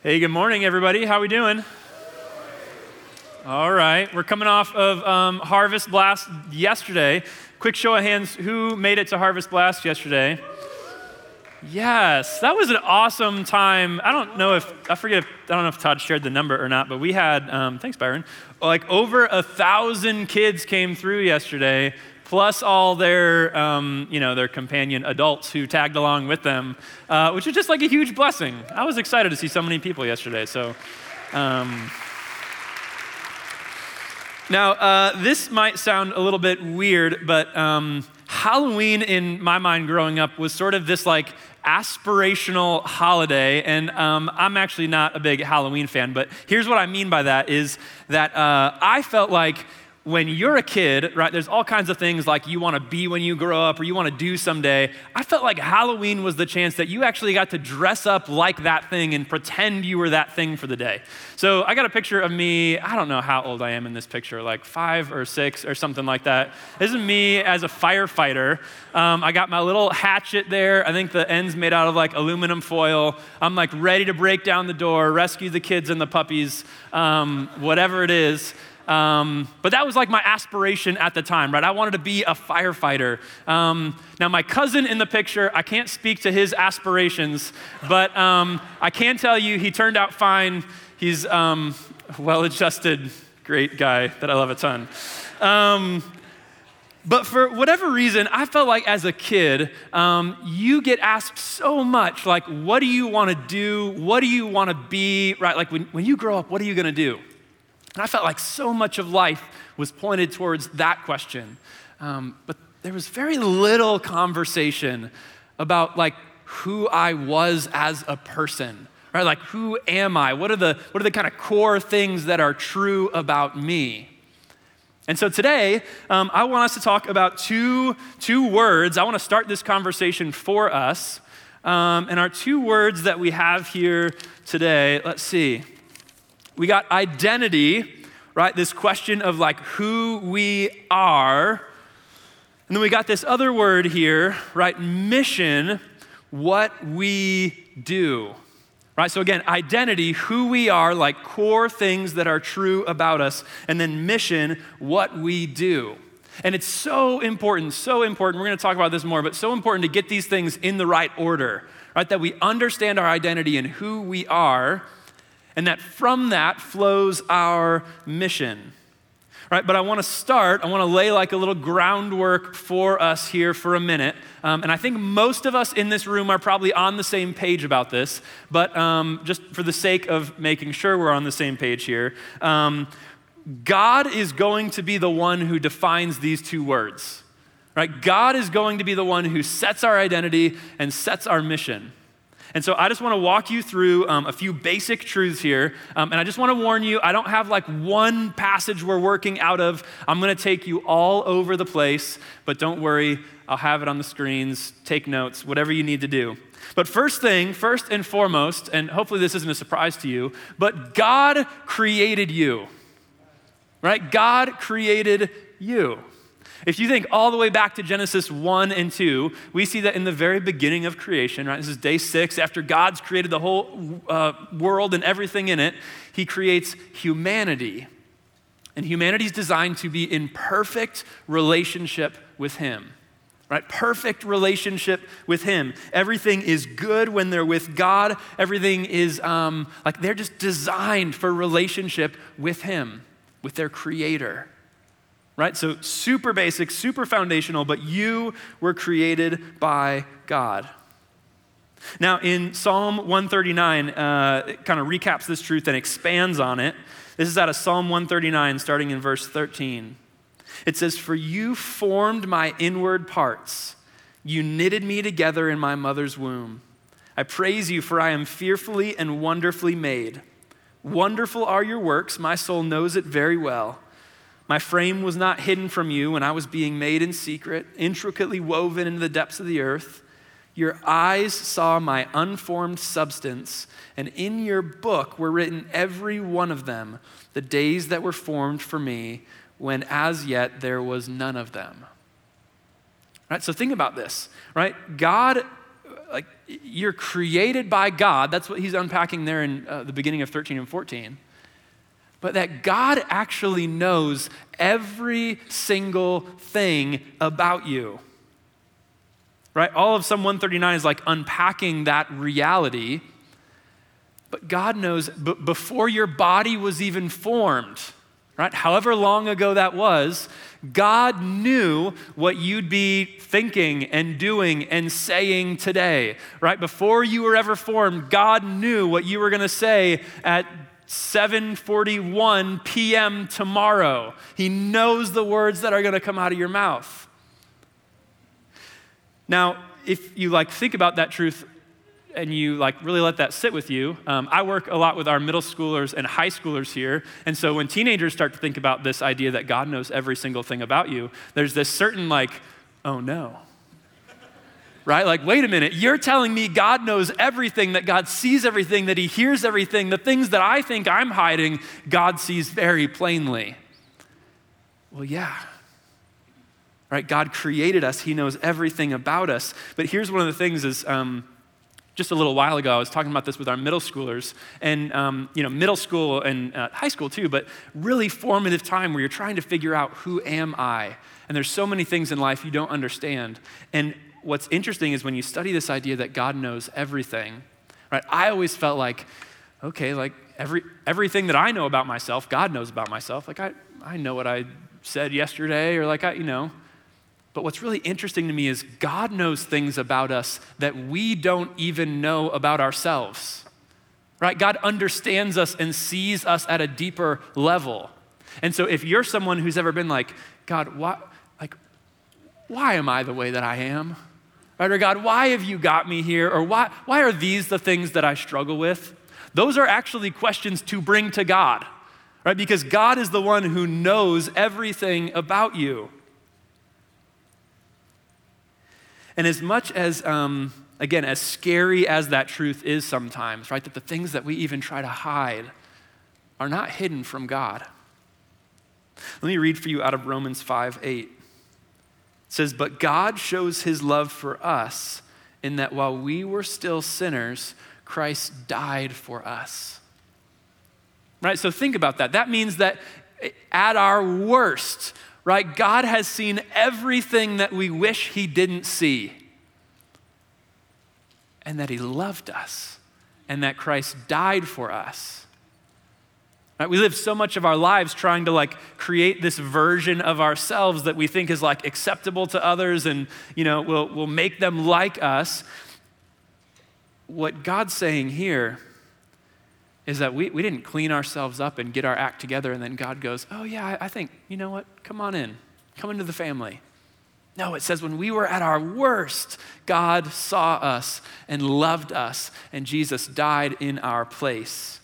Hey, good morning, everybody. How we doing? All right, we're coming off of um, Harvest Blast yesterday. Quick show of hands, who made it to Harvest Blast yesterday? Yes, that was an awesome time. I don't know if I forget. If, I don't know if Todd shared the number or not, but we had. Um, thanks, Byron. Like over a thousand kids came through yesterday, plus all their, um, you know, their companion adults who tagged along with them, uh, which was just like a huge blessing. I was excited to see so many people yesterday. So. Um, now, uh, this might sound a little bit weird, but um, Halloween in my mind growing up was sort of this like aspirational holiday. And um, I'm actually not a big Halloween fan, but here's what I mean by that is that uh, I felt like when you're a kid, right, there's all kinds of things like you want to be when you grow up or you want to do someday. I felt like Halloween was the chance that you actually got to dress up like that thing and pretend you were that thing for the day. So I got a picture of me, I don't know how old I am in this picture, like five or six or something like that. This is me as a firefighter. Um, I got my little hatchet there. I think the end's made out of like aluminum foil. I'm like ready to break down the door, rescue the kids and the puppies, um, whatever it is. Um, but that was like my aspiration at the time, right? I wanted to be a firefighter. Um, now, my cousin in the picture, I can't speak to his aspirations, but um, I can tell you he turned out fine. He's um, well adjusted, great guy that I love a ton. Um, but for whatever reason, I felt like as a kid, um, you get asked so much, like, what do you want to do? What do you want to be? Right? Like, when, when you grow up, what are you going to do? And I felt like so much of life was pointed towards that question. Um, but there was very little conversation about like who I was as a person, right? Like who am I? What are the what are the kind of core things that are true about me? And so today, um, I want us to talk about two, two words. I want to start this conversation for us. Um, and our two words that we have here today, let's see we got identity, right? This question of like who we are. And then we got this other word here, right? Mission, what we do. Right? So again, identity, who we are, like core things that are true about us, and then mission, what we do. And it's so important, so important. We're going to talk about this more, but so important to get these things in the right order, right? That we understand our identity and who we are and that from that flows our mission. Right, but I want to start, I want to lay like a little groundwork for us here for a minute. Um, and I think most of us in this room are probably on the same page about this, but um, just for the sake of making sure we're on the same page here, um, God is going to be the one who defines these two words. Right? God is going to be the one who sets our identity and sets our mission. And so I just want to walk you through um, a few basic truths here. Um, and I just want to warn you I don't have like one passage we're working out of. I'm going to take you all over the place, but don't worry, I'll have it on the screens. Take notes, whatever you need to do. But first thing, first and foremost, and hopefully this isn't a surprise to you, but God created you. Right? God created you. If you think all the way back to Genesis 1 and 2, we see that in the very beginning of creation, right? This is day six, after God's created the whole uh, world and everything in it, he creates humanity. And humanity is designed to be in perfect relationship with him right? Perfect relationship with Him. Everything is good when they're with God. Everything is um, like they're just designed for relationship with Him, with their Creator right? So, super basic, super foundational, but you were created by God. Now, in Psalm 139, uh, it kind of recaps this truth and expands on it. This is out of Psalm 139, starting in verse 13. It says, For you formed my inward parts, you knitted me together in my mother's womb. I praise you, for I am fearfully and wonderfully made. Wonderful are your works, my soul knows it very well. My frame was not hidden from you when I was being made in secret, intricately woven into the depths of the earth. Your eyes saw my unformed substance, and in your book were written every one of them, the days that were formed for me, when as yet there was none of them. Right? So think about this, right? God like you're created by God. That's what he's unpacking there in uh, the beginning of 13 and 14. But that God actually knows every single thing about you. Right? All of Psalm 139 is like unpacking that reality. But God knows b- before your body was even formed, right? However long ago that was, God knew what you'd be thinking and doing and saying today, right? Before you were ever formed, God knew what you were going to say at 7:41 p.m. tomorrow. He knows the words that are going to come out of your mouth. Now, if you like think about that truth and you like really let that sit with you, um, I work a lot with our middle schoolers and high schoolers here. And so when teenagers start to think about this idea that God knows every single thing about you, there's this certain like, oh no. Right? Like, wait a minute, you're telling me God knows everything, that God sees everything, that He hears everything. The things that I think I'm hiding, God sees very plainly. Well, yeah. Right? God created us, He knows everything about us. But here's one of the things is, um, just a little while ago, I was talking about this with our middle schoolers, and um, you know, middle school and uh, high school too, but really formative time where you're trying to figure out who am I, and there's so many things in life you don't understand. And what's interesting is when you study this idea that God knows everything, right? I always felt like, okay, like every everything that I know about myself, God knows about myself. Like I I know what I said yesterday, or like I you know. But what's really interesting to me is God knows things about us that we don't even know about ourselves. Right? God understands us and sees us at a deeper level. And so if you're someone who's ever been like, God, why like why am I the way that I am? Right? Or God, why have you got me here? Or why why are these the things that I struggle with? Those are actually questions to bring to God. Right? Because God is the one who knows everything about you. And as much as, um, again, as scary as that truth is sometimes, right, that the things that we even try to hide are not hidden from God. Let me read for you out of Romans 5 8. It says, But God shows his love for us in that while we were still sinners, Christ died for us. Right? So think about that. That means that at our worst, right? God has seen everything that we wish He didn't see. And that He loved us, and that Christ died for us. Right? We live so much of our lives trying to like create this version of ourselves that we think is like acceptable to others and you know will will make them like us. What God's saying here is that we, we didn't clean ourselves up and get our act together, and then God goes, Oh, yeah, I, I think, you know what? Come on in. Come into the family. No, it says when we were at our worst, God saw us and loved us, and Jesus died in our place.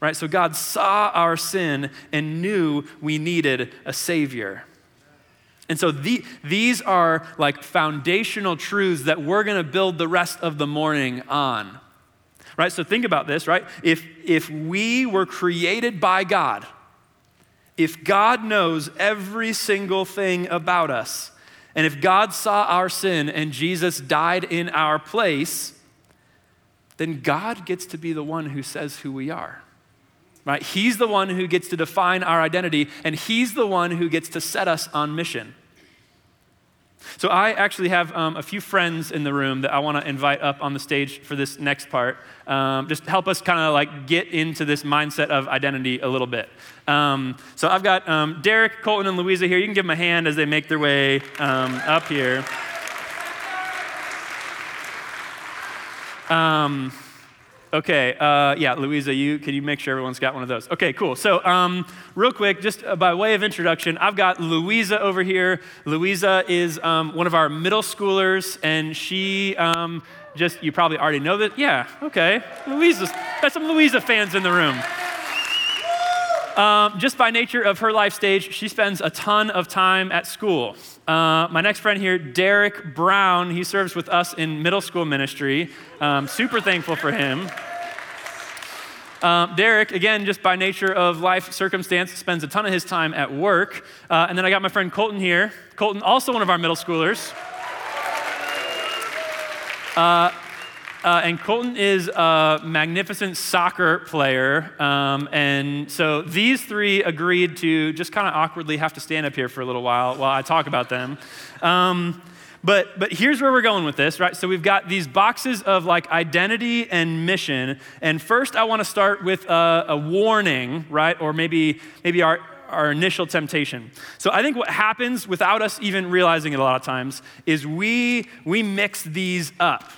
Right? So God saw our sin and knew we needed a Savior. And so the, these are like foundational truths that we're going to build the rest of the morning on right? So think about this, right? If, if we were created by God, if God knows every single thing about us, and if God saw our sin and Jesus died in our place, then God gets to be the one who says who we are. Right? He's the one who gets to define our identity, and He's the one who gets to set us on mission. So, I actually have um, a few friends in the room that I want to invite up on the stage for this next part. Um, just help us kind of like get into this mindset of identity a little bit. Um, so, I've got um, Derek, Colton, and Louisa here. You can give them a hand as they make their way um, up here. Okay, uh, yeah, Louisa, you can you make sure everyone's got one of those? Okay, cool. So, um, real quick, just uh, by way of introduction, I've got Louisa over here. Louisa is um, one of our middle schoolers, and she um, just you probably already know that. Yeah, okay, Louisa. Got some Louisa fans in the room. Um, just by nature of her life stage, she spends a ton of time at school. Uh, my next friend here, Derek Brown, he serves with us in middle school ministry. Um, super thankful for him. Um, Derek, again, just by nature of life circumstance, spends a ton of his time at work. Uh, and then I got my friend Colton here. Colton, also one of our middle schoolers. Uh, uh, and Colton is a magnificent soccer player. Um, and so these three agreed to just kind of awkwardly have to stand up here for a little while while I talk about them. Um, but, but here's where we're going with this, right? So we've got these boxes of like identity and mission. And first, I want to start with a, a warning, right? Or maybe, maybe our, our initial temptation. So I think what happens without us even realizing it a lot of times is we, we mix these up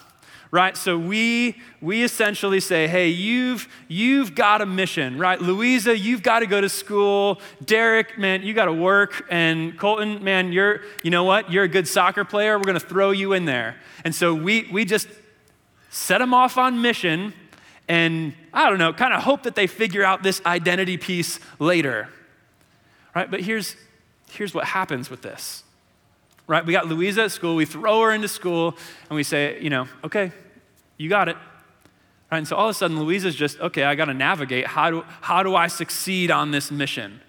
right? So we we essentially say, hey, you've you've got a mission, right? Louisa, you've got to go to school. Derek, man, you got to work. And Colton, man, you're you know what? You're a good soccer player. We're going to throw you in there. And so we we just set them off on mission, and I don't know, kind of hope that they figure out this identity piece later, right? But here's here's what happens with this right? We got Louisa at school, we throw her into school, and we say, you know, okay, you got it. Right? And so all of a sudden, Louisa's just, okay, I got to navigate. How do, how do I succeed on this mission?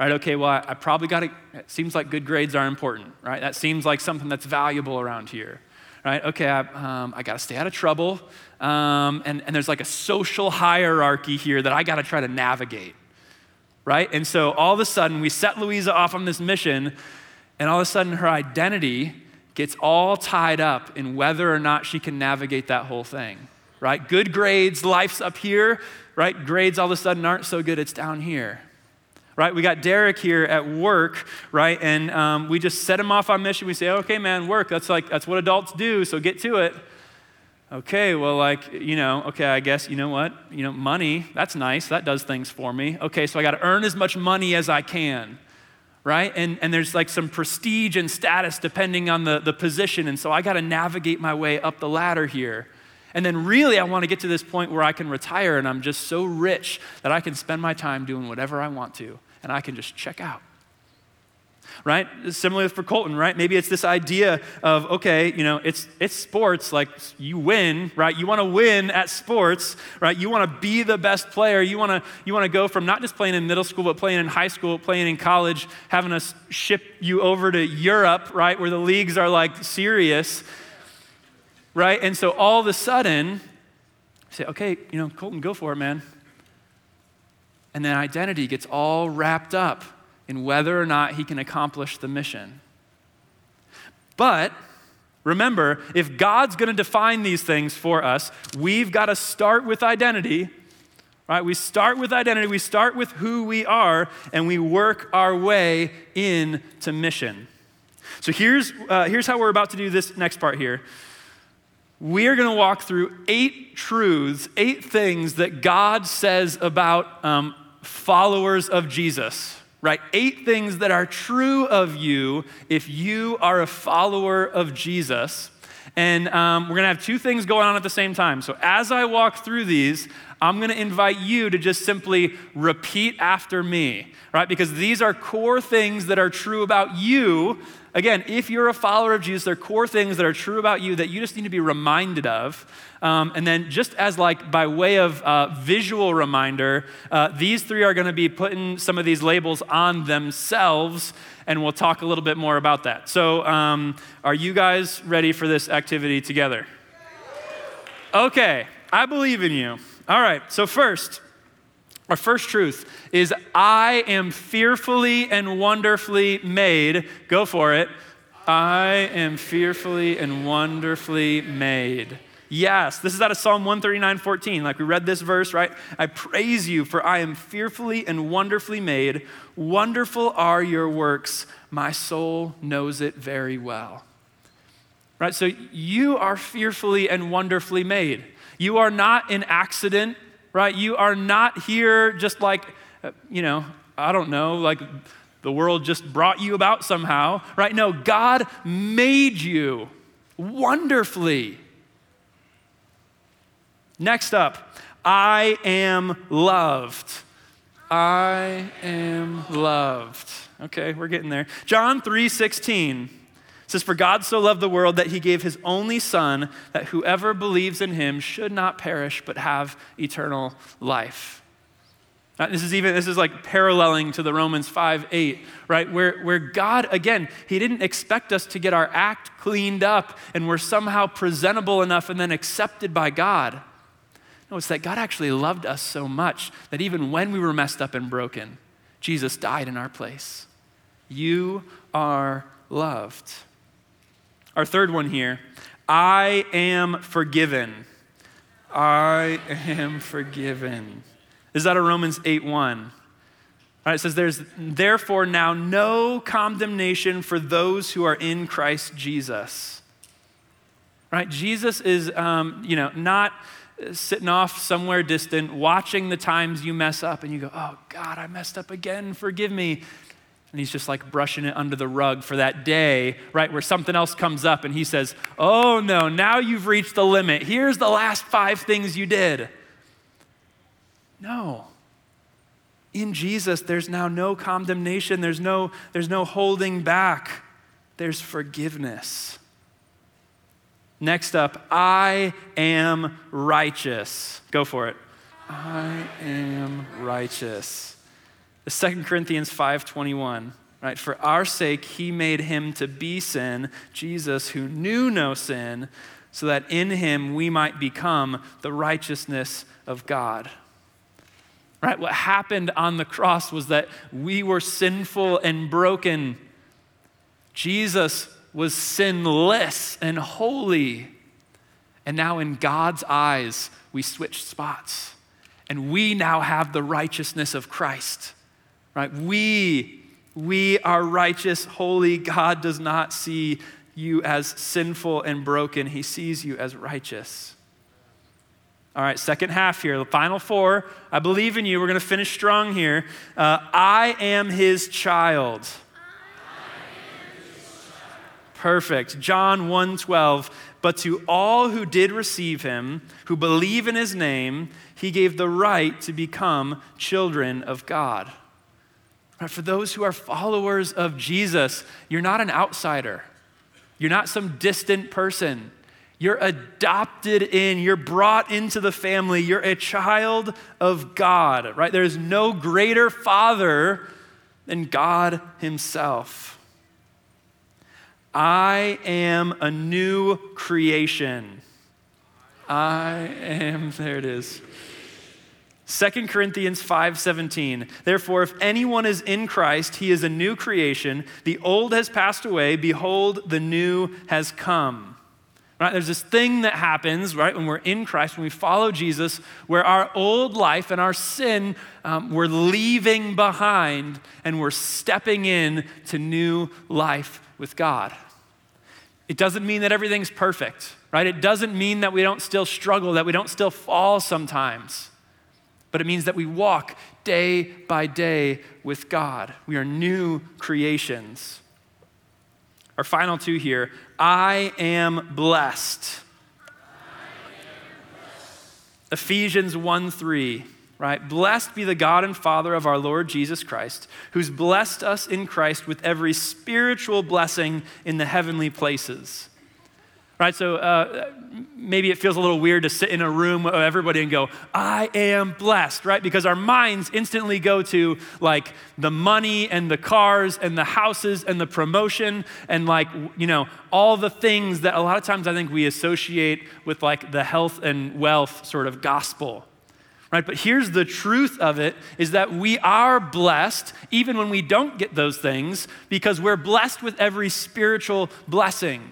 Right? Okay, well, I, I probably got to, it seems like good grades are important, right? That seems like something that's valuable around here. Right? Okay, I, um, I got to stay out of trouble. Um, and, and there's like a social hierarchy here that I got to try to navigate. Right? And so all of a sudden, we set Louisa off on this mission and all of a sudden, her identity gets all tied up in whether or not she can navigate that whole thing, right? Good grades, life's up here, right? Grades all of a sudden aren't so good, it's down here. Right, we got Derek here at work, right, and um, we just set him off on mission. We say, "Okay, man, work. That's like that's what adults do. So get to it." Okay, well, like, you know, okay, I guess, you know what? You know, money, that's nice. That does things for me. Okay, so I got to earn as much money as I can right? And, and there's like some prestige and status depending on the, the position. And so I got to navigate my way up the ladder here. And then really, I want to get to this point where I can retire and I'm just so rich that I can spend my time doing whatever I want to and I can just check out right? Similarly for Colton, right? Maybe it's this idea of, okay, you know, it's, it's sports, like you win, right? You want to win at sports, right? You want to be the best player. You want to you want to go from not just playing in middle school, but playing in high school, playing in college, having us ship you over to Europe, right? Where the leagues are like serious, right? And so all of a sudden, say, okay, you know, Colton, go for it, man. And then identity gets all wrapped up in whether or not he can accomplish the mission. But remember, if God's going to define these things for us, we've got to start with identity. Right? We start with identity, we start with who we are, and we work our way into mission. So here's, uh, here's how we're about to do this next part here. We are going to walk through eight truths, eight things that God says about um, followers of Jesus right? Eight things that are true of you if you are a follower of Jesus. And um, we're going to have two things going on at the same time. So as I walk through these, I'm going to invite you to just simply repeat after me, right? Because these are core things that are true about you. Again, if you're a follower of Jesus, there are core things that are true about you that you just need to be reminded of. Um, and then, just as like by way of uh, visual reminder, uh, these three are going to be putting some of these labels on themselves, and we'll talk a little bit more about that. So, um, are you guys ready for this activity together? Okay, I believe in you. All right, so first, our first truth is I am fearfully and wonderfully made. Go for it. I am fearfully and wonderfully made. Yes, this is out of Psalm 139 14. Like we read this verse, right? I praise you, for I am fearfully and wonderfully made. Wonderful are your works. My soul knows it very well. Right? So you are fearfully and wonderfully made. You are not an accident, right? You are not here just like, uh, you know, I don't know, like the world just brought you about somehow, right? No, God made you wonderfully. Next up, I am loved. I am loved. Okay, we're getting there. John 3 16 says, For God so loved the world that he gave his only Son, that whoever believes in him should not perish, but have eternal life. Uh, this is even, this is like paralleling to the Romans 5 8, right? Where, where God, again, He didn't expect us to get our act cleaned up and we're somehow presentable enough and then accepted by God. No, it's that God actually loved us so much that even when we were messed up and broken, Jesus died in our place. You are loved. Our third one here I am forgiven. I am forgiven. Is that a Romans 8 1? All right, it says, There's therefore now no condemnation for those who are in Christ Jesus. Right? Jesus is, um, you know, not sitting off somewhere distant, watching the times you mess up, and you go, Oh, God, I messed up again, forgive me. And he's just like brushing it under the rug for that day, right, where something else comes up, and he says, Oh, no, now you've reached the limit. Here's the last five things you did. No. In Jesus, there's now no condemnation, there's no, there's no holding back, there's forgiveness. Next up, I am righteous. Go for it. I am righteous. The 2 Corinthians 5:21, right? For our sake he made him to be sin, Jesus who knew no sin, so that in him we might become the righteousness of God. Right? What happened on the cross was that we were sinful and broken. Jesus was sinless and holy. And now, in God's eyes, we switched spots. And we now have the righteousness of Christ. Right? We, we are righteous, holy. God does not see you as sinful and broken, He sees you as righteous. All right, second half here, the final four. I believe in you. We're going to finish strong here. Uh, I am his child. Perfect. John 1:12. But to all who did receive him, who believe in his name, he gave the right to become children of God. For those who are followers of Jesus, you're not an outsider. You're not some distant person. You're adopted in, you're brought into the family, you're a child of God, right? There's no greater father than God Himself. I am a new creation. I am, there it is. 2 Corinthians 5:17 Therefore if anyone is in Christ he is a new creation the old has passed away behold the new has come Right? There's this thing that happens, right, when we're in Christ, when we follow Jesus, where our old life and our sin um, we're leaving behind and we're stepping in to new life with God. It doesn't mean that everything's perfect, right? It doesn't mean that we don't still struggle, that we don't still fall sometimes. But it means that we walk day by day with God. We are new creations. Our final two here I am blessed. Ephesians 1 3, right? Blessed be the God and Father of our Lord Jesus Christ, who's blessed us in Christ with every spiritual blessing in the heavenly places right? So uh, maybe it feels a little weird to sit in a room of everybody and go, I am blessed, right? Because our minds instantly go to like the money and the cars and the houses and the promotion and like, you know, all the things that a lot of times I think we associate with like the health and wealth sort of gospel. Right? But here's the truth of it is that we are blessed even when we don't get those things because we're blessed with every spiritual blessing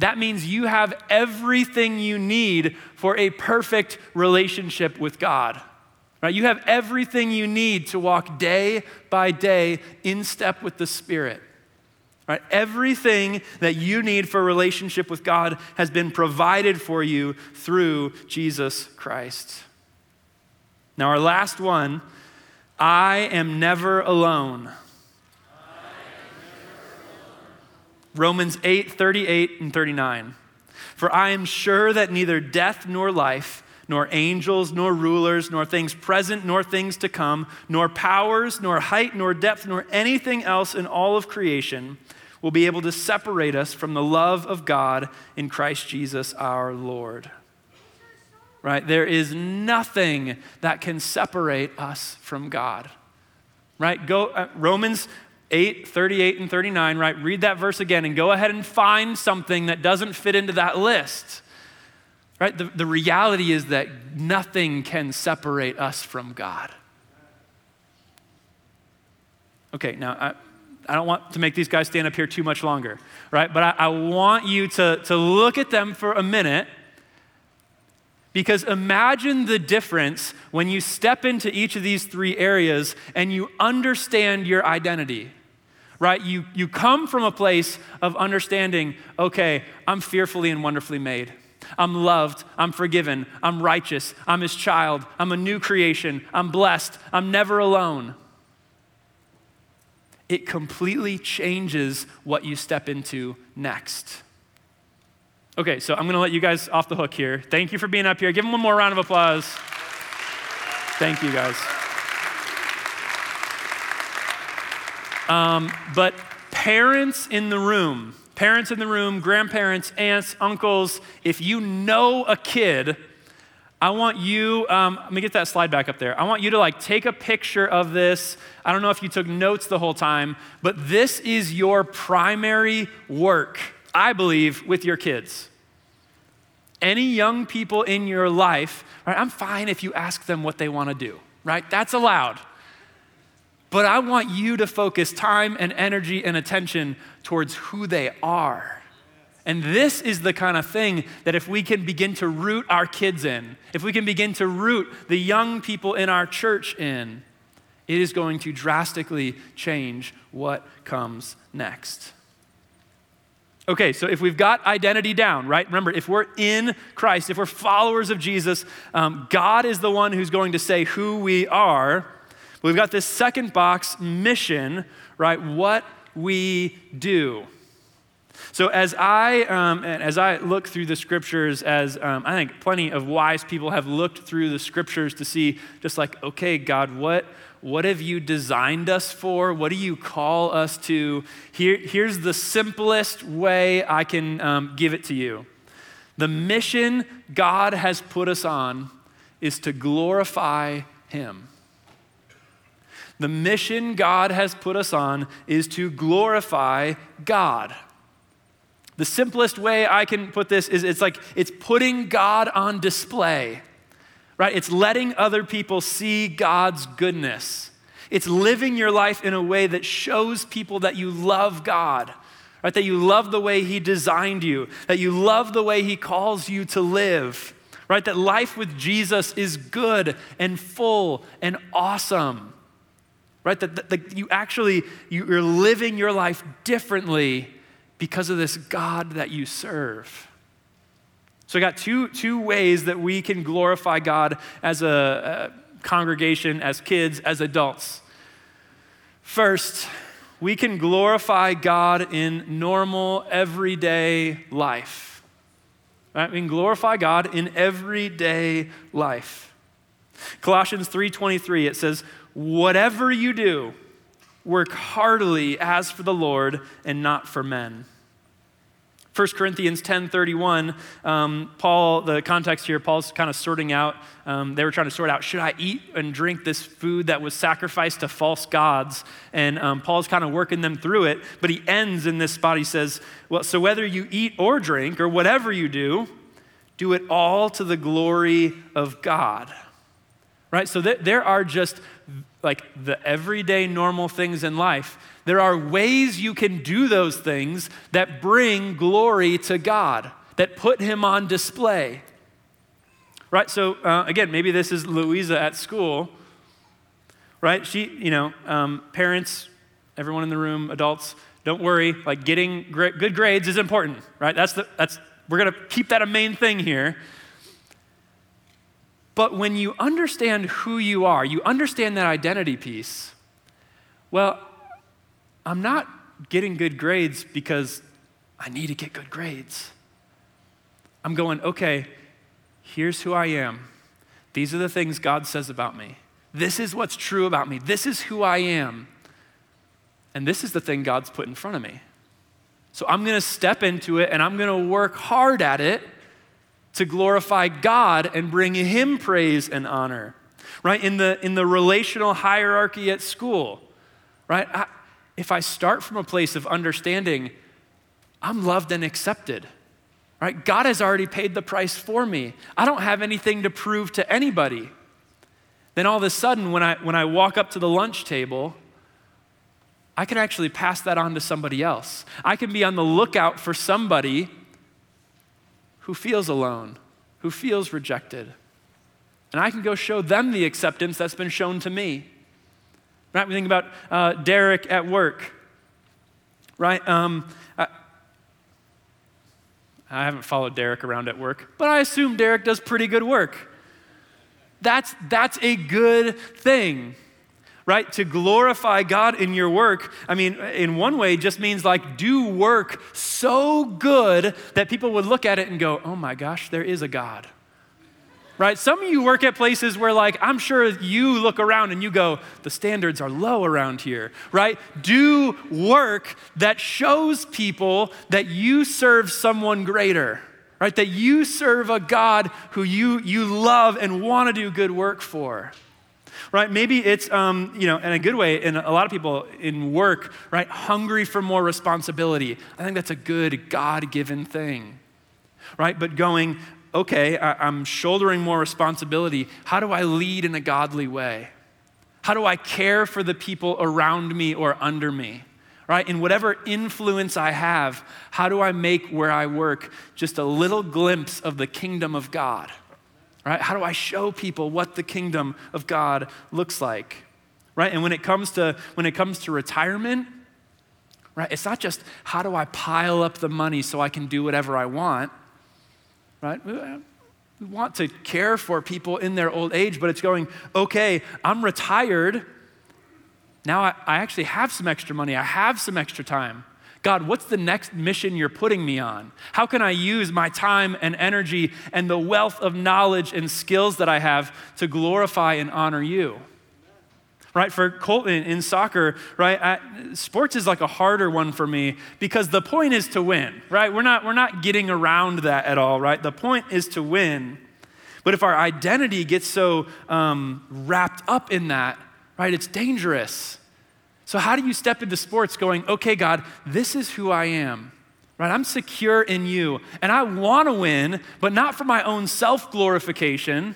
that means you have everything you need for a perfect relationship with God. Right? You have everything you need to walk day by day in step with the Spirit. Right? Everything that you need for a relationship with God has been provided for you through Jesus Christ. Now, our last one I am never alone. Romans 8, 38 and 39. For I am sure that neither death nor life, nor angels, nor rulers, nor things present, nor things to come, nor powers, nor height, nor depth, nor anything else in all of creation will be able to separate us from the love of God in Christ Jesus our Lord. right? There is nothing that can separate us from God, right? Go, uh, Romans 8, 38 and 39, right? Read that verse again and go ahead and find something that doesn't fit into that list. Right? The, the reality is that nothing can separate us from God. Okay, now I, I don't want to make these guys stand up here too much longer, right? But I, I want you to, to look at them for a minute because imagine the difference when you step into each of these three areas and you understand your identity right? You, you come from a place of understanding, okay, I'm fearfully and wonderfully made. I'm loved. I'm forgiven. I'm righteous. I'm his child. I'm a new creation. I'm blessed. I'm never alone. It completely changes what you step into next. Okay, so I'm going to let you guys off the hook here. Thank you for being up here. Give them one more round of applause. Thank you, guys. Um, but parents in the room, parents in the room, grandparents, aunts, uncles, if you know a kid, I want you, um, let me get that slide back up there. I want you to like take a picture of this. I don't know if you took notes the whole time, but this is your primary work, I believe, with your kids. Any young people in your life, right? I'm fine if you ask them what they want to do, right? That's allowed. But I want you to focus time and energy and attention towards who they are. And this is the kind of thing that if we can begin to root our kids in, if we can begin to root the young people in our church in, it is going to drastically change what comes next. Okay, so if we've got identity down, right? Remember, if we're in Christ, if we're followers of Jesus, um, God is the one who's going to say who we are. We've got this second box mission, right? What we do. So as I um, as I look through the scriptures, as um, I think plenty of wise people have looked through the scriptures to see, just like, okay, God, what what have you designed us for? What do you call us to? Here, here's the simplest way I can um, give it to you. The mission God has put us on is to glorify Him. The mission God has put us on is to glorify God. The simplest way I can put this is it's like it's putting God on display, right? It's letting other people see God's goodness. It's living your life in a way that shows people that you love God, right? That you love the way He designed you, that you love the way He calls you to live, right? That life with Jesus is good and full and awesome right? That, that, you actually, you're living your life differently because of this God that you serve. So I got two, two ways that we can glorify God as a, a congregation, as kids, as adults. First, we can glorify God in normal, everyday life. Right? We can glorify God in everyday life. Colossians 3:23 it says, Whatever you do, work heartily as for the Lord and not for men. 1 Corinthians 10:31, um, Paul, the context here, Paul's kind of sorting out. Um, they were trying to sort out, should I eat and drink this food that was sacrificed to false gods? And um, Paul's kind of working them through it. But he ends in this spot. He says, well, so whether you eat or drink or whatever you do, do it all to the glory of God. Right? So th- there are just like the everyday normal things in life, there are ways you can do those things that bring glory to God, that put Him on display. Right? So, uh, again, maybe this is Louisa at school, right? She, you know, um, parents, everyone in the room, adults, don't worry. Like getting good grades is important, right? That's the, that's, we're going to keep that a main thing here. But when you understand who you are, you understand that identity piece, well, I'm not getting good grades because I need to get good grades. I'm going, okay, here's who I am. These are the things God says about me. This is what's true about me. This is who I am. And this is the thing God's put in front of me. So I'm going to step into it and I'm going to work hard at it to glorify God and bring Him praise and honor, right? In the, in the relational hierarchy at school, right? I, if I start from a place of understanding, I'm loved and accepted, right? God has already paid the price for me. I don't have anything to prove to anybody. Then all of a sudden, when I, when I walk up to the lunch table, I can actually pass that on to somebody else. I can be on the lookout for somebody who feels alone, who feels rejected. And I can go show them the acceptance that's been shown to me. Right? We think about uh, Derek at work. Right? Um, I, I haven't followed Derek around at work, but I assume Derek does pretty good work. That's, that's a good thing right? To glorify God in your work, I mean, in one way, just means like do work so good that people would look at it and go, oh my gosh, there is a God. Right? Some of you work at places where, like, I'm sure you look around and you go, the standards are low around here, right? Do work that shows people that you serve someone greater, right? That you serve a God who you, you love and want to do good work for right? Maybe it's, um, you know, in a good way, and a lot of people in work, right, hungry for more responsibility. I think that's a good God given thing, right? But going, okay, I- I'm shouldering more responsibility. How do I lead in a godly way? How do I care for the people around me or under me? Right? In whatever influence I have, how do I make where I work just a little glimpse of the kingdom of God? Right? How do I show people what the kingdom of God looks like? Right? And when it comes to when it comes to retirement, right? It's not just how do I pile up the money so I can do whatever I want, right? We uh, want to care for people in their old age, but it's going, okay, I'm retired. Now I, I actually have some extra money. I have some extra time. God, what's the next mission you're putting me on? How can I use my time and energy and the wealth of knowledge and skills that I have to glorify and honor you? Right, for Colton in soccer, right, sports is like a harder one for me because the point is to win, right? We're not, we're not getting around that at all, right? The point is to win. But if our identity gets so um, wrapped up in that, right, it's dangerous. So, how do you step into sports going, okay, God, this is who I am? Right? I'm secure in you. And I want to win, but not for my own self glorification,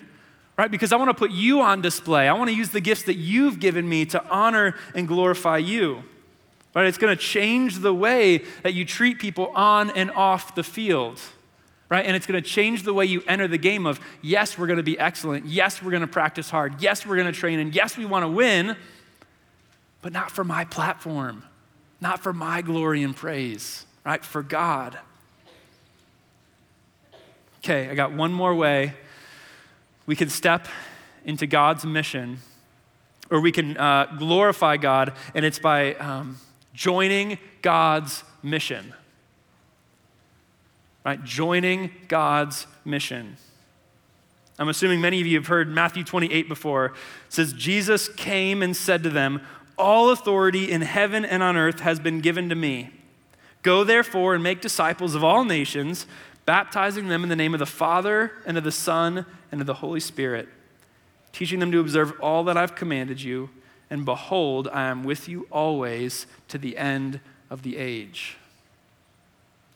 right? Because I want to put you on display. I want to use the gifts that you've given me to honor and glorify you. Right? It's going to change the way that you treat people on and off the field. Right? And it's going to change the way you enter the game of yes, we're going to be excellent. Yes, we're going to practice hard. Yes, we're going to train. And yes, we want to win but not for my platform, not for my glory and praise, right? For God. Okay, I got one more way we can step into God's mission, or we can uh, glorify God, and it's by um, joining God's mission. Right? Joining God's mission. I'm assuming many of you have heard Matthew 28 before. It says, Jesus came and said to them, all authority in heaven and on earth has been given to me. Go therefore and make disciples of all nations, baptizing them in the name of the Father and of the Son and of the Holy Spirit, teaching them to observe all that I've commanded you. And behold, I am with you always to the end of the age.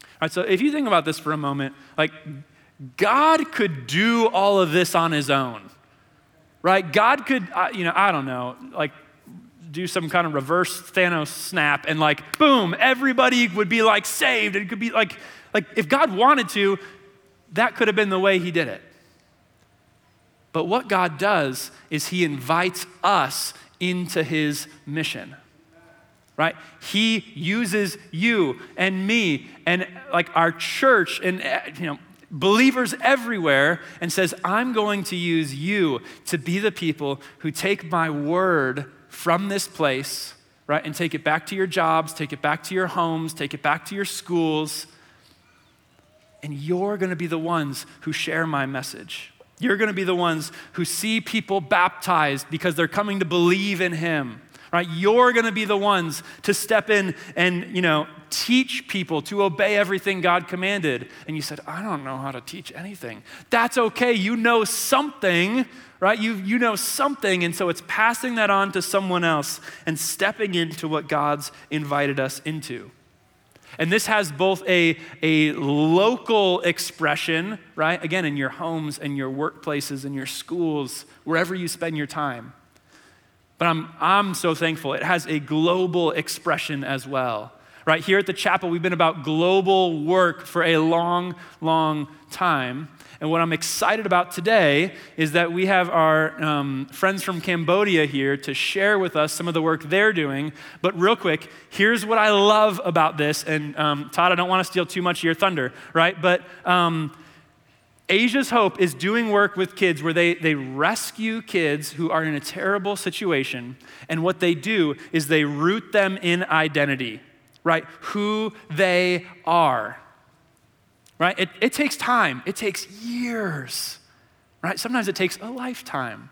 All right, so if you think about this for a moment, like God could do all of this on his own, right? God could, you know, I don't know, like do some kind of reverse Thanos snap and like boom, everybody would be like saved. It could be like like if God wanted to, that could have been the way he did it. But what God does is he invites us into his mission. Right? He uses you and me and like our church and eh, you know believers everywhere and says, I'm going to use you to be the people who take my word from this place, right, and take it back to your jobs, take it back to your homes, take it back to your schools, and you're going to be the ones who share my message. You're going to be the ones who see people baptized because they're coming to believe in Him. Right? You're going to be the ones to step in and, you know, teach people to obey everything God commanded. And you said, I don't know how to teach anything. That's okay. You know something, right? You, you know something. And so it's passing that on to someone else and stepping into what God's invited us into. And this has both a, a local expression, right? Again, in your homes and your workplaces and your schools, wherever you spend your time. But I'm, I'm so thankful. It has a global expression as well. Right here at the chapel, we've been about global work for a long, long time. And what I'm excited about today is that we have our um, friends from Cambodia here to share with us some of the work they're doing. But, real quick, here's what I love about this. And, um, Todd, I don't want to steal too much of your thunder, right? But, um, Asia's Hope is doing work with kids where they, they rescue kids who are in a terrible situation. And what they do is they root them in identity, right? Who they are, right? It, it takes time, it takes years, right? Sometimes it takes a lifetime.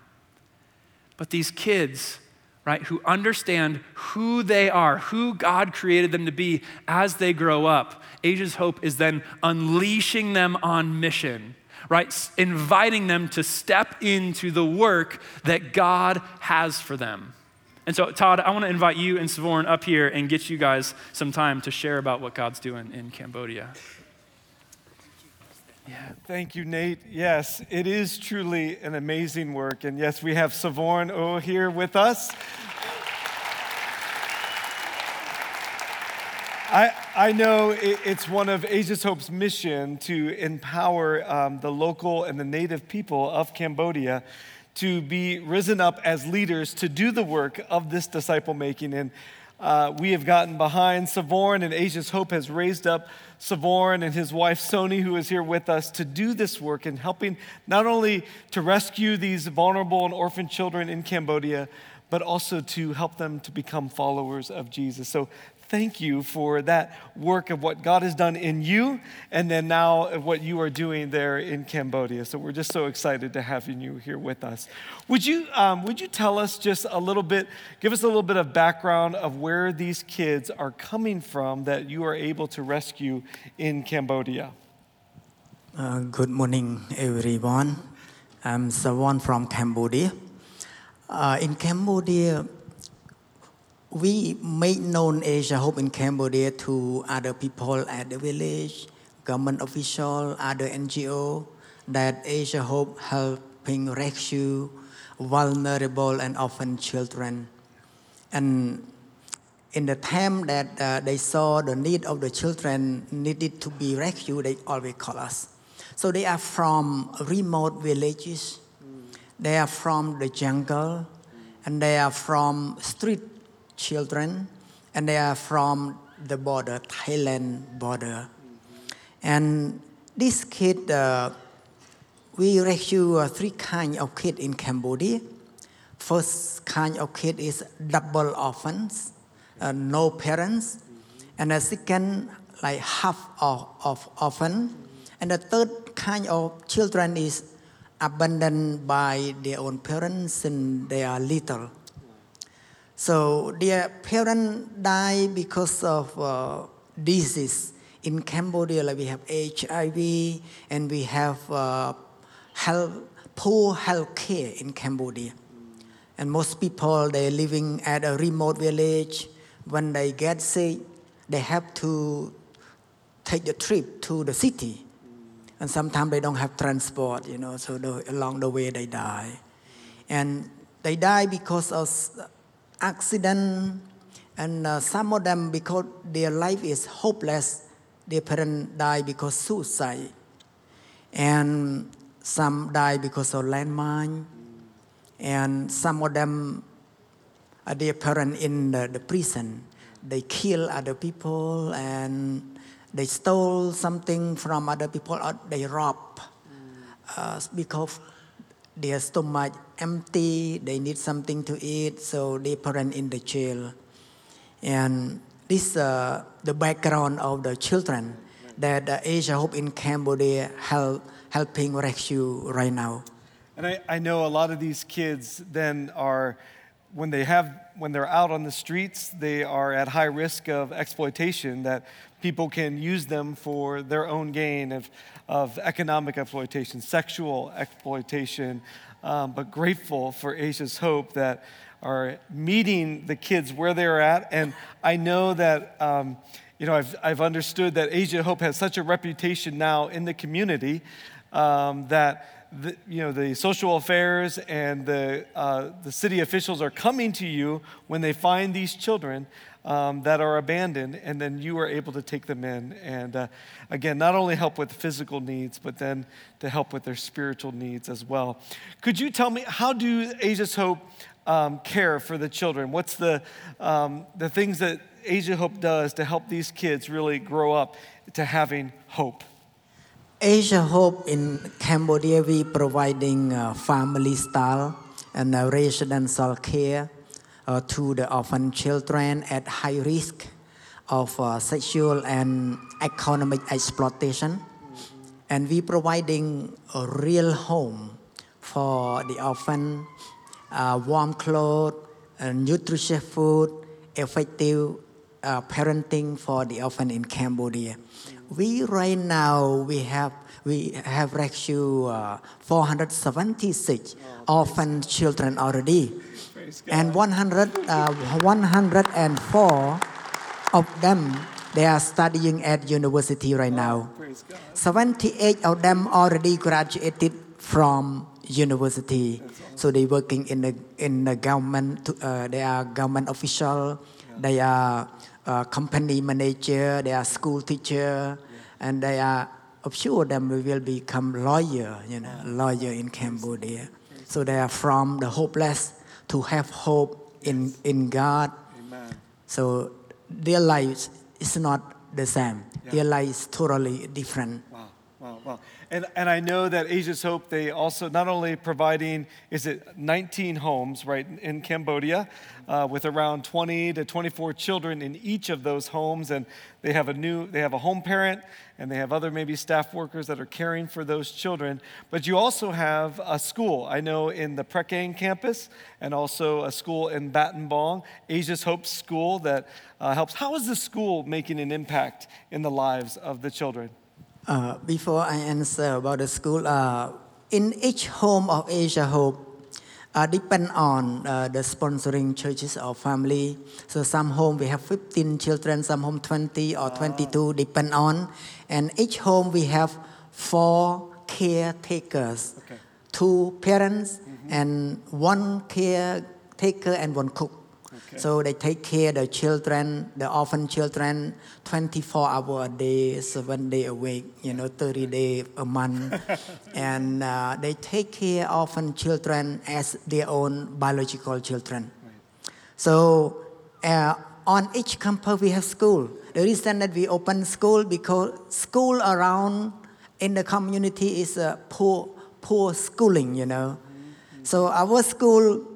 But these kids, right, who understand who they are, who God created them to be as they grow up, Asia's Hope is then unleashing them on mission right? Inviting them to step into the work that God has for them. And so, Todd, I want to invite you and Savorn up here and get you guys some time to share about what God's doing in Cambodia. Yeah, thank you, Nate. Yes, it is truly an amazing work. And yes, we have Savorn O here with us. I, I know it's one of Asia's Hope's mission to empower um, the local and the native people of Cambodia to be risen up as leaders to do the work of this disciple making. And uh, we have gotten behind Savorn, and Asia's Hope has raised up Savorn and his wife Sony, who is here with us, to do this work in helping not only to rescue these vulnerable and orphan children in Cambodia, but also to help them to become followers of Jesus. So thank you for that work of what God has done in you, and then now of what you are doing there in Cambodia. So we're just so excited to have you here with us. Would you, um, would you tell us just a little bit, give us a little bit of background of where these kids are coming from that you are able to rescue in Cambodia? Uh, good morning, everyone. I'm Savorn from Cambodia. Uh, in Cambodia, we make known Asia Hope in Cambodia to other people at the village, government official, other NGO, that Asia Hope helping rescue vulnerable and orphan children. And in the time that uh, they saw the need of the children needed to be rescued, they always call us. So they are from remote villages, they are from the jungle, and they are from street children, and they are from the border, Thailand border. And this kid, uh, we rescue uh, three kinds of kid in Cambodia. First kind of kid is double orphans, uh, no parents, and the second like half of, of orphan, and the third kind of children is abandoned by their own parents and they are little. So their parents die because of uh, disease. In Cambodia, like we have HIV and we have uh, health, poor health care in Cambodia. And most people, they're living at a remote village. When they get sick, they have to take the trip to the city. And sometimes they don't have transport, you know, so the, along the way they die. And they die because of accident, and uh, some of them because their life is hopeless, their parents die because suicide, and some die because of landmine, and some of them, uh, their parents in the, the prison, they kill other people and they stole something from other people or they rob uh, because their stomach empty, they need something to eat, so they parent in the jail. And this uh, the background of the children that uh, Asia Hope in Cambodia help, helping rescue right now. And I, I know a lot of these kids then are when they have when they're out on the streets, they are at high risk of exploitation. That people can use them for their own gain of, of economic exploitation, sexual exploitation. Um, but grateful for Asia's Hope that are meeting the kids where they're at. And I know that, um, you know, I've, I've understood that Asia Hope has such a reputation now in the community um, that, the, you know, the social affairs and the, uh, the city officials are coming to you when they find these children um, that are abandoned, and then you are able to take them in. And uh, again, not only help with physical needs, but then to help with their spiritual needs as well. Could you tell me, how do Asia's Hope um, care for the children? What's the, um, the things that Asia Hope does to help these kids really grow up to having hope? Asia Hope in Cambodia, we providing uh, family style and uh, residential care uh, to the orphan children at high risk of uh, sexual and economic exploitation. And we providing a real home for the orphan, uh, warm clothes, nutritious food, effective uh, parenting for the orphan in Cambodia. We right now we have we have rescued uh, 476 orphan children already. And 100, uh, 104 of them they are studying at university right now. 78 of them already graduated from university. So they working in the in the government uh, they are government official. They are uh, company manager they are school teacher and they are a few of them will become lawyer you know lawyer in cambodia so they are from the hopeless to have hope in, in God. Amen. So their lives is not the same. Yeah. Their life is totally different. Wow, wow, wow. And, and I know that Asia's Hope, they also not only providing, is it 19 homes, right, in Cambodia, uh, with around 20 to 24 children in each of those homes. And they have a new, they have a home parent, and they have other maybe staff workers that are caring for those children. But you also have a school. I know in the Prekeng campus, and also a school in Battambang, Bong, Asia's Hope School that uh, helps. How is the school making an impact in the lives of the children? Uh, before I answer about the school, uh, in each home of Asia Hope, uh, depend on uh, the sponsoring churches or family. So some home we have 15 children, some home 20 or 22, depend on. And each home we have four caretakers, Okay. two parents and one caretaker and one cook. So they take care the children, the orphan children, 24 hours a day, seven day a week, you know, 30 day a month, and uh, they take care orphan children as their own biological children. So uh, on each campus we have school. The reason that we open school because school around in the community is uh, poor, poor schooling, you know. So our school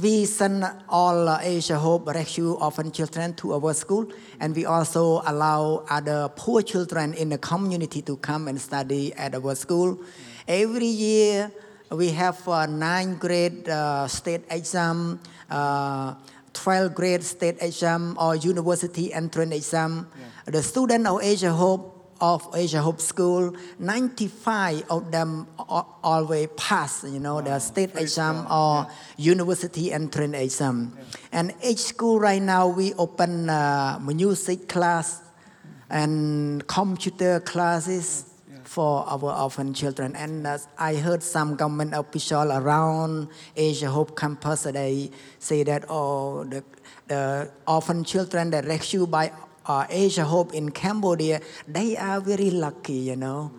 we send all Asia Hope Rescue Orphan Children to our school, and we also allow other poor children in the community to come and study at our school. Every year, we have uh, nine grade uh, state exam, uh, 12 grade state exam, or university entrance exam. The student of Asia Hope of Asia Hope School, 95 of them always pass, you know, the state exam or university entrance exam. And each school right now, we open uh, music class and computer classes for our orphan children. And uh, I heard some government official around Asia Hope campus, they say that, oh, the, the orphan children that rescued by uh, Asia Hope in Cambodia, they are very lucky, you know,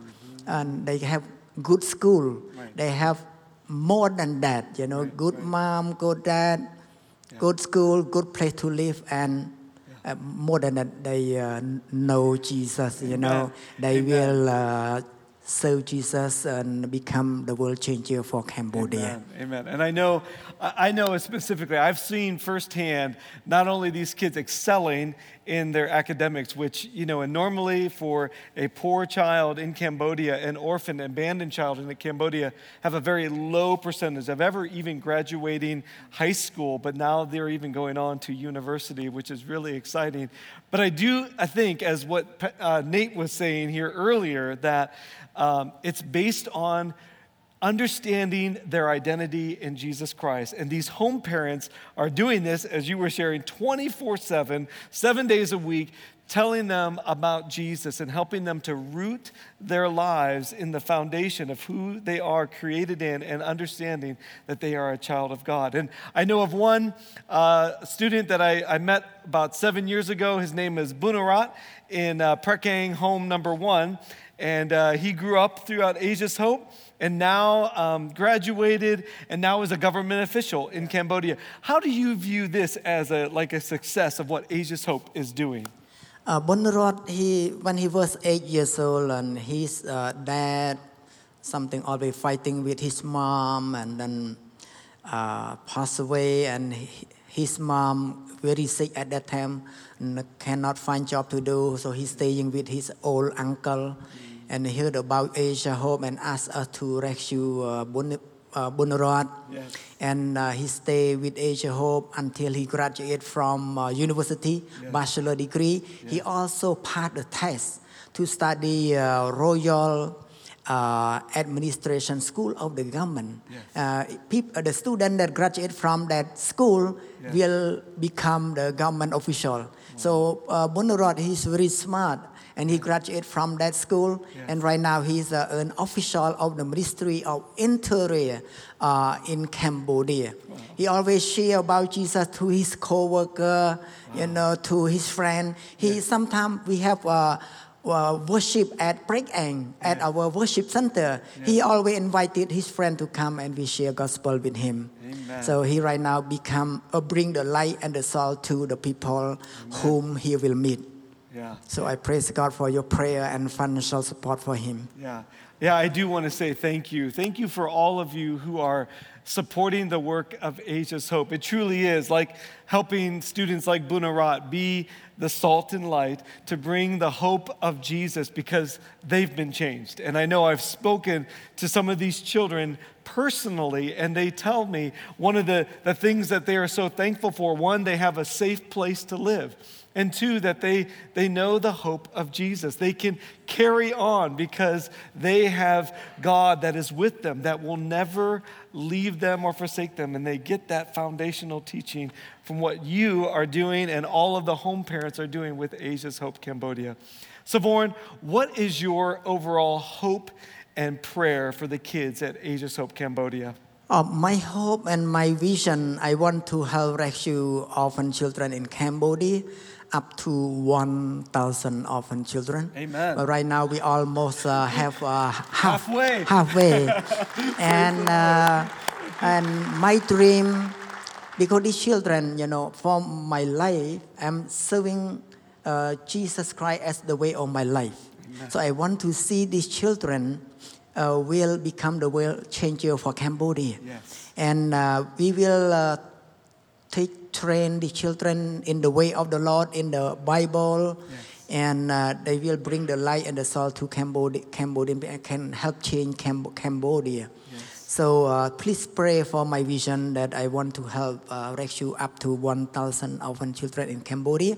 and they have good school. Right. They have more than that, you know, good mom, good dad, good school, good place to live, and uh, more than that, they uh, know Jesus, you know, they Amen. will uh, serve Jesus and become the world changer for Cambodia. Amen. Amen. And I know, I know specifically, I've seen firsthand not only these kids excelling in their academics, which, you know, and normally for a poor child in Cambodia, an orphan, abandoned child in Cambodia, have a very low percentage of ever even graduating high school, but now they're even going on to university, which is really exciting. But I do, I think, as what uh, Nate was saying here earlier, that um, it's based on understanding their identity in Jesus Christ. And these home parents are doing this, as you were sharing, 24 7, seven days a week, telling them about Jesus and helping them to root their lives in the foundation of who they are created in and understanding that they are a child of God. And I know of one uh, student that I, I, met about seven years ago. His name is Bunarat in uh, Prekang Home Number One. And uh, he grew up throughout Asia's Hope and now um, graduated and now is a government official in Cambodia. How do you view this as a, like a success of what Asia's Hope is doing? Uh, he, when he was eight years old and his uh, dad, something always fighting with his mom and then uh, passed away and he, his mom very sick at that time cannot find job to do so he's staying with his old uncle. And heard about Asia Hope and asked us to rescue uh, uh. Yes. And uh, he stayed with Asia Hope until he graduated from uh, university, yes. bachelor degree. Yes. He also passed the test to study uh, Royal uh, Administration School of the government. Yes. Uh, peop- uh, the student that graduate from that school yes. will become the government official. Wow. So uh, Bunarod, he's very smart and he graduated from that school. And right now he's uh, an official of the Ministry of Interior uh, in Cambodia. Wow. He always share about Jesus to his co-worker, wow. you know, to his friend. He sometimes we have. Uh, uh, worship at Prekang at our worship center. He always invited his friend to come and we share gospel with him. Amen. So he right now become uh, bring the light and the salt to the people Amen. whom he will meet. Yeah. So I praise God for your prayer and financial support for him. Yeah. Yeah, I do want to say thank you. Thank you for all of you who are supporting the work of Asia's Hope. It truly is like helping students like Bunarat be the salt and light to bring the hope of Jesus because they've been changed. And I know I've spoken to some of these children personally, and they tell me one of the, the things that they are so thankful for one, they have a safe place to live and two, that they, they know the hope of Jesus. They can carry on because they have God that is with them, that will never leave them or forsake them. And they get that foundational teaching from what you are doing and all of the home parents are doing with Asia's Hope Cambodia. So, Vorn, what is your overall hope and prayer for the kids at Asia's Hope Cambodia? Uh, my hope and my vision, I want to help rescue orphan children in Cambodia up to 1,000 orphan children. Amen. But right now we almost uh, have uh, half, halfway. Halfway. and, uh, and my dream, because these children, you know, for my life, I'm serving uh, Jesus Christ as the way of my life. Amen. So I want to see these children uh, will become the world changer for Cambodia. Yes. And uh, we will take train the children in the way of the Lord in the Bible. Yes. And uh, they will bring the light and the salt to Cambodia, Cambodia and can help change Cambodia. Yes. So uh, please pray for my vision that I want to help uh, rescue up to 1,000 orphan children in Cambodia.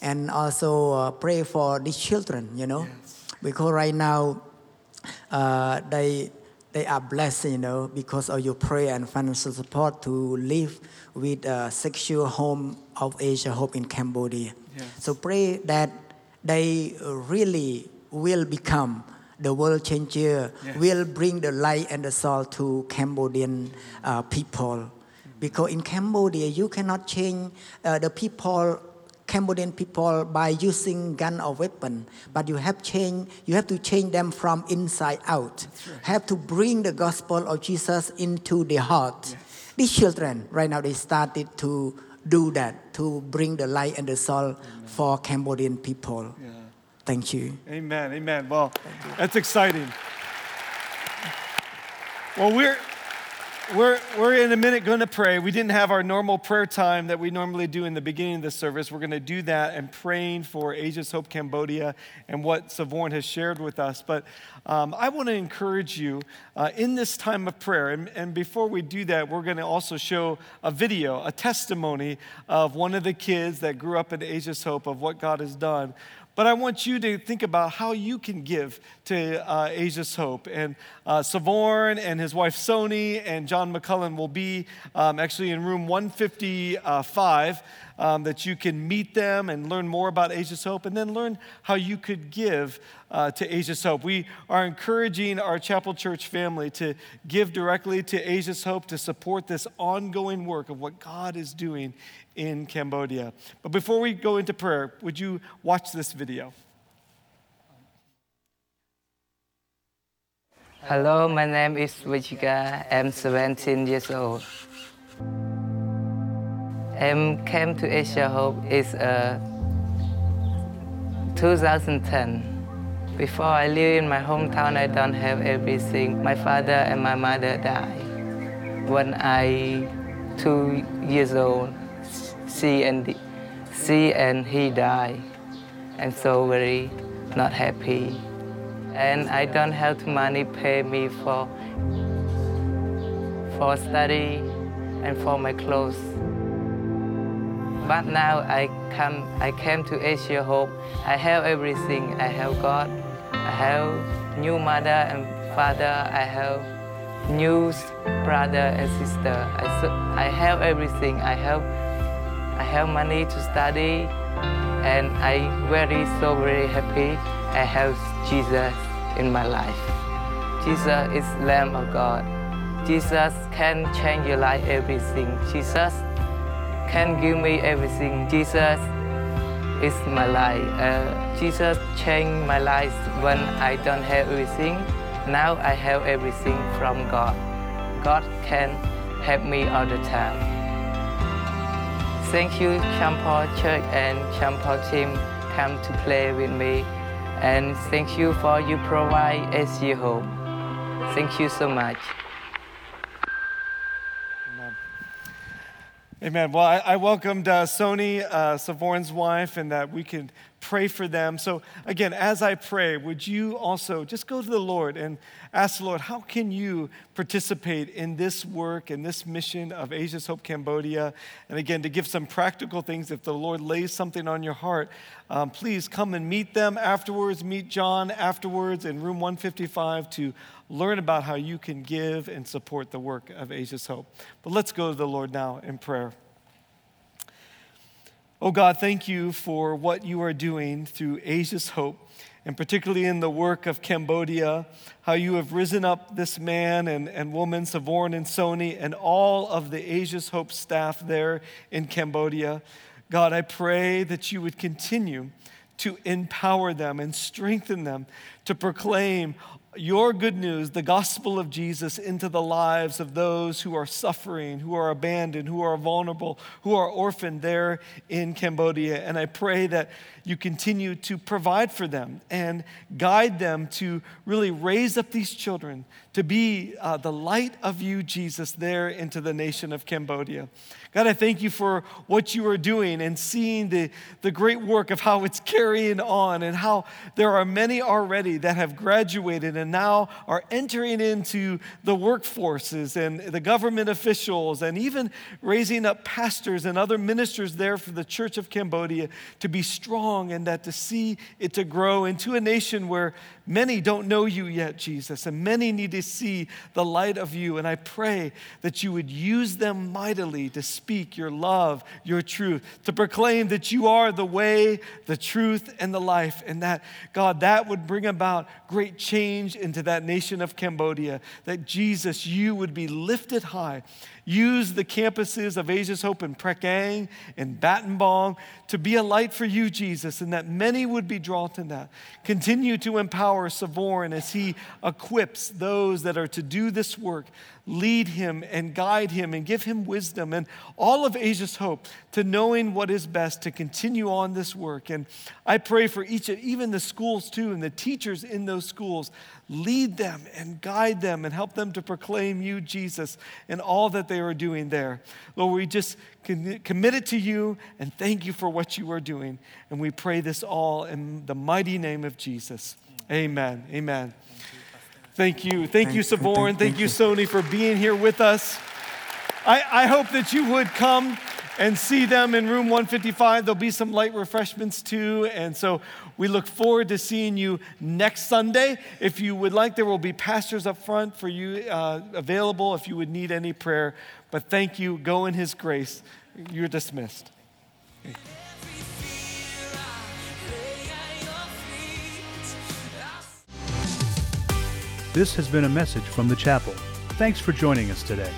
And also uh, pray for these children, you know, because right now uh, they they are blessed, you know, because of your prayer and financial support to live with a sexual home of Asia Hope in Cambodia. Yes. So pray that they really will become the world changer, yes. will bring the light and the salt to Cambodian uh, people. Because in Cambodia, you cannot change uh, the people Cambodian people by using gun or weapon, but you have change. You have to change them from inside out. Right. Have to bring the gospel of Jesus into the heart. Yes. These children, right now, they started to do that to bring the light and the soul Amen. for Cambodian people. Yeah. Thank you. Amen. Amen. Well, that's exciting. Well, we're we're, we're in a minute going to pray. We didn't have our normal prayer time that we normally do in the beginning of the service. We're going to do that and praying for Asia's Hope Cambodia and what Savorn has shared with us. But um, I want to encourage you uh, in this time of prayer. And, and before we do that, we're going to also show a video, a testimony of one of the kids that grew up in Asia's Hope of what God has done. But I want you to think about how you can give to uh, Asia's Hope. And uh, Savorn and his wife Sony and John McCullen will be um, actually in room 155 um, that you can meet them and learn more about Asia's Hope and then learn how you could give uh, to Asia's Hope. We are encouraging our Chapel Church family to give directly to Asia's Hope to support this ongoing work of what God is doing in Cambodia. But before we go into prayer, would you watch this video? Hello, my name is Vijika. I'm 17 years old. I came to Asia Hope is uh, 2010. Before I live in my hometown, I don't have everything. My father and my mother died when I two years old. She and she and he died. I'm so very not happy, and I don't have money pay me for for study and for my clothes. But now I come, I came to Asia Hope. I have everything. I have God. I have new mother and father. I have new brother and sister. I, I have everything. I have, I have money to study, and I very so very happy. I have Jesus in my life. Jesus is Lamb of God. Jesus can change your life, everything. Jesus can give me everything. Jesus is my life. Uh, Jesus changed my life when I don't have everything. Now I have everything from God. God can help me all the time. Thank you, Champol Church and Champol team come to play with me. And thank you for you provide Asia Hope. Thank you so much. Amen. Well, I, I welcomed uh, Sony, uh, Savorn's wife, and that we could pray for them. So, again, as I pray, would you also just go to the Lord and ask the Lord, how can you participate in this work and this mission of Asia's Hope Cambodia? And again, to give some practical things, if the Lord lays something on your heart, um, please come and meet them afterwards. Meet John afterwards in room 155 to learn about how you can give and support the work of Asia's Hope. But let's go to the Lord now in prayer. Oh God, thank you for what you are doing through Asia's Hope, and particularly in the work of Cambodia, how you have risen up this man and, and woman, Savorn and Sony, and all of the Asia's Hope staff there in Cambodia. God, I pray that you would continue to empower them and strengthen them to proclaim your good news, the gospel of Jesus, into the lives of those who are suffering, who are abandoned, who are vulnerable, who are orphaned there in Cambodia. And I pray that you continue to provide for them and guide them to really raise up these children to be uh, the light of you, Jesus, there into the nation of Cambodia. God, I thank you for what you are doing and seeing the, the great work of how it's carrying on and how there are many already that have graduated and now are entering into the workforces and the government officials and even raising up pastors and other ministers there for the Church of Cambodia to be strong and that to see it to grow into a nation where Many don't know you yet, Jesus, and many need to see the light of you. And I pray that you would use them mightily to speak your love, your truth, to proclaim that you are the way, the truth, and the life. And that, God, that would bring about great change into that nation of Cambodia. That Jesus, you would be lifted high Use the campuses of Asia's Hope in Prekang and Battambang to be a light for you, Jesus, and that many would be drawn to that. Continue to empower Savorn as he equips those that are to do this work. Lead him and guide him and give him wisdom and all of Asia's Hope to knowing what is best to continue on this work. And I pray for each, even the schools too, and the teachers in those schools lead them and guide them and help them to proclaim you, Jesus, and all that they are doing there. Lord, we just commit it to you and thank you for what you are doing. And we pray this all in the mighty name of Jesus. Amen. Amen. Thank you. Thank you, Savorn. Thank you, Sony, for being here with us. I, I hope that you would come and see them in room 155. There'll be some light refreshments too. And so we look forward to seeing you next Sunday. If you would like, there will be pastors up front for you uh, available if you would need any prayer. But thank you. Go in His grace. You're dismissed. This has been a message from the chapel. Thanks for joining us today.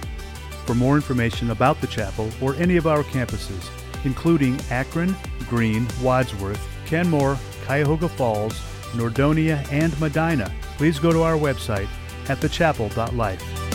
For more information about the chapel or any of our campuses, including Akron, Green, Wadsworth, Kenmore, Cuyahoga Falls, Nordonia, and Medina, please go to our website at thechapel.life.